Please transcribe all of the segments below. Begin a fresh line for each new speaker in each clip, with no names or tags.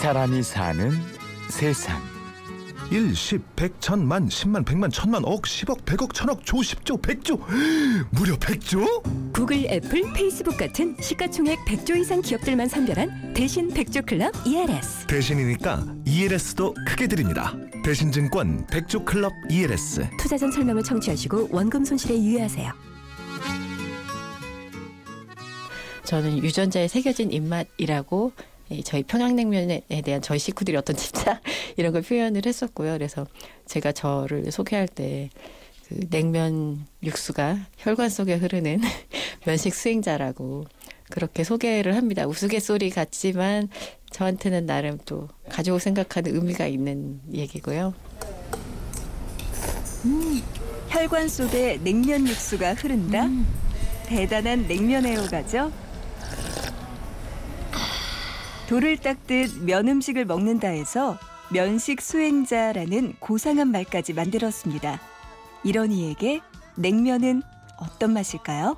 사람이 사는 세상.
1, 10, 100, 천만, 10만, 100만, 천만, 억, 10억, 100억, 천억, 조, 10조, 100조. 무려 100조?
구글, 애플, 페이스북 같은 시가총액 100조 이상 기업들만 선별한 대신 100조 클럽 ELS.
대신이니까 ELS도 크게 드립니다. 대신증권 100조 클럽 ELS.
투자 전 설명을 청취하시고 원금 손실에 유의하세요.
저는 유전자에 새겨진 입맛이라고 예, 저희 평양냉면에 대한 저희 식구들이 어떤 집착 이런 걸 표현을 했었고요. 그래서 제가 저를 소개할 때 그 냉면 육수가 혈관 속에 흐르는 면식 수행자라고 그렇게 소개를 합니다. 우스갯소리 같지만 저한테는 나름 또 가족을 생각하는 의미가 있는 얘기고요.
혈관 속에 냉면 육수가 흐른다. 대단한 냉면 애호가죠. 돌을 닦듯 면 음식을 먹는다 해서 면식 수행자라는 고상한 말까지 만들었습니다. 이런 이에게 냉면은 어떤 맛일까요?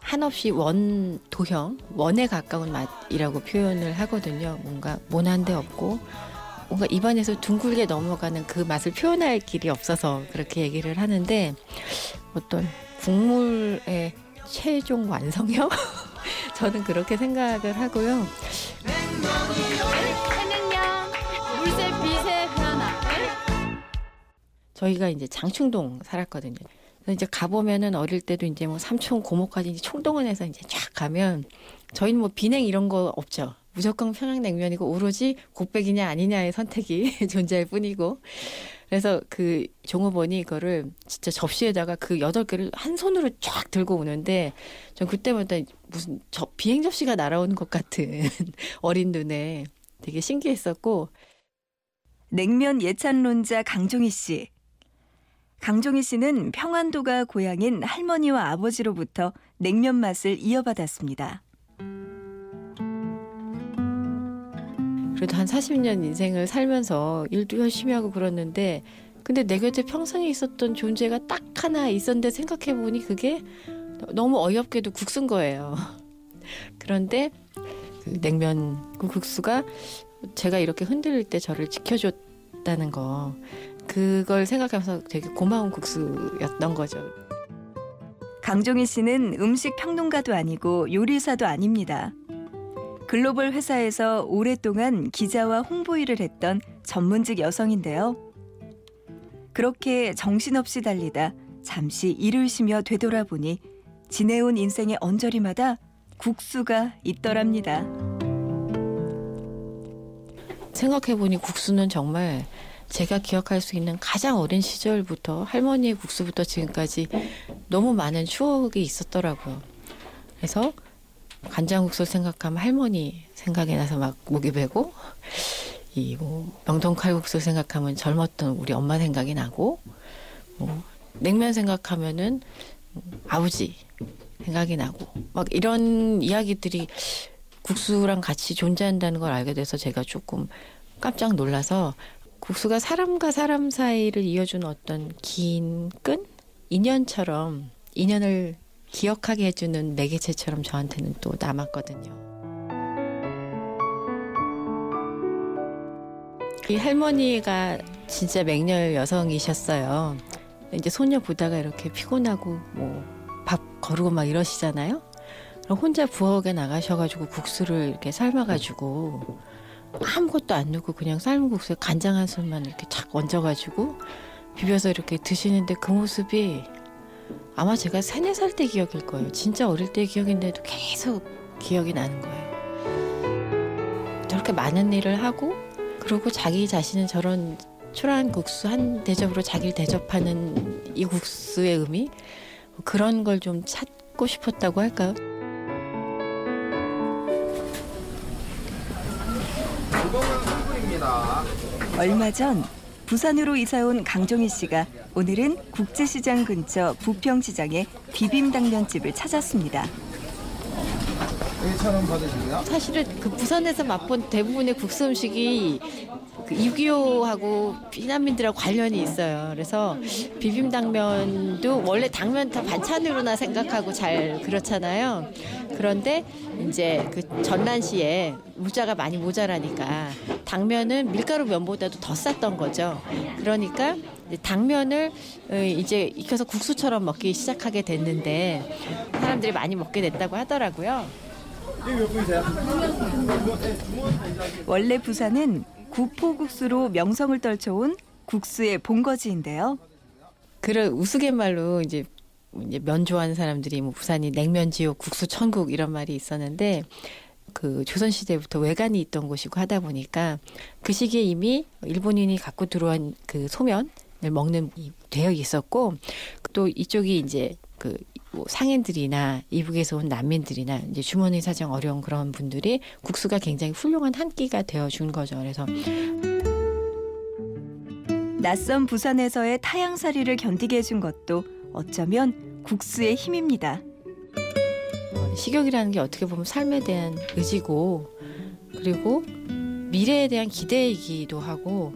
한없이 원 도형, 원에 가까운 맛이라고 표현을 하거든요. 뭔가 모난데 없고 뭔가 입안에서 둥글게 넘어가는 그 맛을 표현할 길이 없어서 그렇게 얘기를 하는데 어떤 국물의 최종 완성형? 저는 그렇게 생각을 하고요.
해는요 물새 빛의 변화
저희가 이제 장충동 살았거든요. 그래서 이제 가보면은 어릴 때도 이제 뭐 삼촌 고모까지 이제 총동원해서 이제 쫙 가면 저희는 뭐 비냉 이런 거 없죠. 무조건 평양냉면이고 오로지 곱빼기냐 아니냐의 선택이 존재할 뿐이고. 그래서 그 종업원이 이거를 진짜 접시에다가 그 여덟 개를 한 손으로 쫙 들고 오는데 전 그때마다 무슨 저 비행 접시가 날아오는 것 같은 어린 눈에 되게 신기했었고
냉면 예찬론자 강종희 씨. 강종희 씨는 평안도가 고향인 할머니와 아버지로부터 냉면 맛을 이어받았습니다.
그래도 한 40년 인생을 살면서 일도 열심히 하고 그러는데 근데 내 곁에 평생에 있었던 존재가 딱 하나 있었는데 생각해 보니 그게 너무 어이없게도 국수인 거예요. 그런데 그 냉면 그 국수가 제가 이렇게 흔들릴 때 저를 지켜줬다는 거 그걸 생각하면서 되게 고마운 국수였던 거죠.
강종희 씨는 음식 평론가도 아니고 요리사도 아닙니다. 글로벌 회사에서 오랫동안 기자와 홍보 일을 했던 전문직 여성인데요. 그렇게 정신없이 달리다 잠시 일을 쉬며 되돌아보니 지내온 인생의 언저리마다 국수가 있더랍니다.
생각해보니 국수는 정말 제가 기억할 수 있는 가장 어린 시절부터 할머니의 국수부터 지금까지 너무 많은 추억이 있었더라고요. 그래서 간장국수 생각하면 할머니 생각이 나서 막 목이 베고 이 뭐 명동 칼국수 생각하면 젊었던 우리 엄마 생각이 나고 뭐 냉면 생각하면은 아버지 생각이 나고 막 이런 이야기들이 국수랑 같이 존재한다는 걸 알게 돼서 제가 조금 깜짝 놀라서 국수가 사람과 사람 사이를 이어주는 어떤 긴 끈? 인연처럼 인연을 기억하게 해주는 매개체처럼 저한테는 또 남았거든요. 이 할머니가 진짜 맹렬 여성이셨어요. 이제 손녀 보다가 이렇게 피곤하고 뭐 밥 거르고 막 이러시잖아요. 혼자 부엌에 나가셔가지고 국수를 이렇게 삶아가지고 아무것도 안 넣고 그냥 삶은 국수에 간장 한 손만 이렇게 착 얹어가지고 비벼서 이렇게 드시는데 그 모습이 아마 제가 세네 살 때 기억일 거예요. 진짜 어릴 때 기억인데도 계속 기억이 나는 거예요. 저렇게 많은 일을 하고 그리고 자기 자신은 저런 초라한 국수 한 대접으로 자기를 대접하는 이 국수의 의미 뭐 그런 걸 좀 찾고 싶었다고 할까요?
얼마 전 부산으로 이사온 강종희 씨가 오늘은 국제시장 근처 부평시장의 비빔당면집을 찾았습니다.
1,000원 받으시고요.
사실은 그 부산에서 맛본 대부분의 국수 음식이 그 이규호하고 피난민들하고 관련이 있어요. 그래서 비빔당면도 원래 당면 다 반찬으로나 생각하고 잘 그렇잖아요. 그런데 이제 그 전란시에 물자가 많이 모자라니까 당면은 밀가루 면보다도 더 쌌던 거죠. 그러니까 당면을 어, 이제 익혀서 국수처럼 먹기 시작하게 됐는데 사람들이 많이 먹게 됐다고 하더라고요.
원래 부산은 구포국수로 명성을 떨쳐온 국수의 본거지인데요.
그런 우스갯말로 이제 면 좋아하는 사람들이 뭐 부산이 냉면 지옥 국수 천국 이런 말이 있었는데 그 조선 시대부터 외관이 있던 곳이고 하다 보니까 그 시기에 이미 일본인이 갖고 들어온 그 소면을 먹는 이 되어 있었고 또 이쪽이 이제 그 뭐 상인들이나 이북에서 온 난민들이나 이제 주머니 사정 어려운 그런 분들이 국수가 굉장히 훌륭한 한 끼가 되어 준 거죠. 그래서
낯선 부산에서의 타향살이를 견디게 해준 것도 어쩌면 국수의 힘입니다.
어, 식욕이라는 게 어떻게 보면 삶에 대한 의지고 그리고 미래에 대한 기대이기도 하고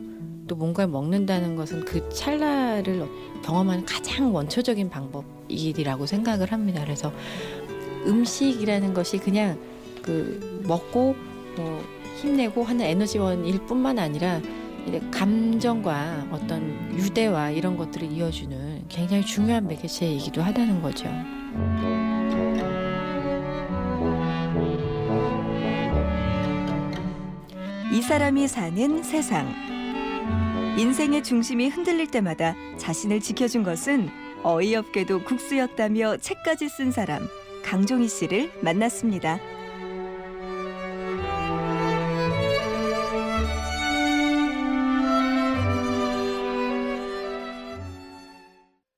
또 뭔가를 먹는다는 것은 그 찰나를 경험하는 가장 원초적인 방법 이라고 생각을 합니다. 그래서 음식이라는 것이 그냥 그 먹고 뭐 힘내고 하는 에너지원일 뿐만 아니라 감정과 어떤 유대와 이런 것들을 이어주는 굉장히 중요한 매개체이기도 하다는 거죠.
이 사람이 사는 세상. 인생의 중심이 흔들릴 때마다 자신을 지켜준 것은 어이없게도 국수였다며 책까지 쓴 사람 강종희 씨를 만났습니다.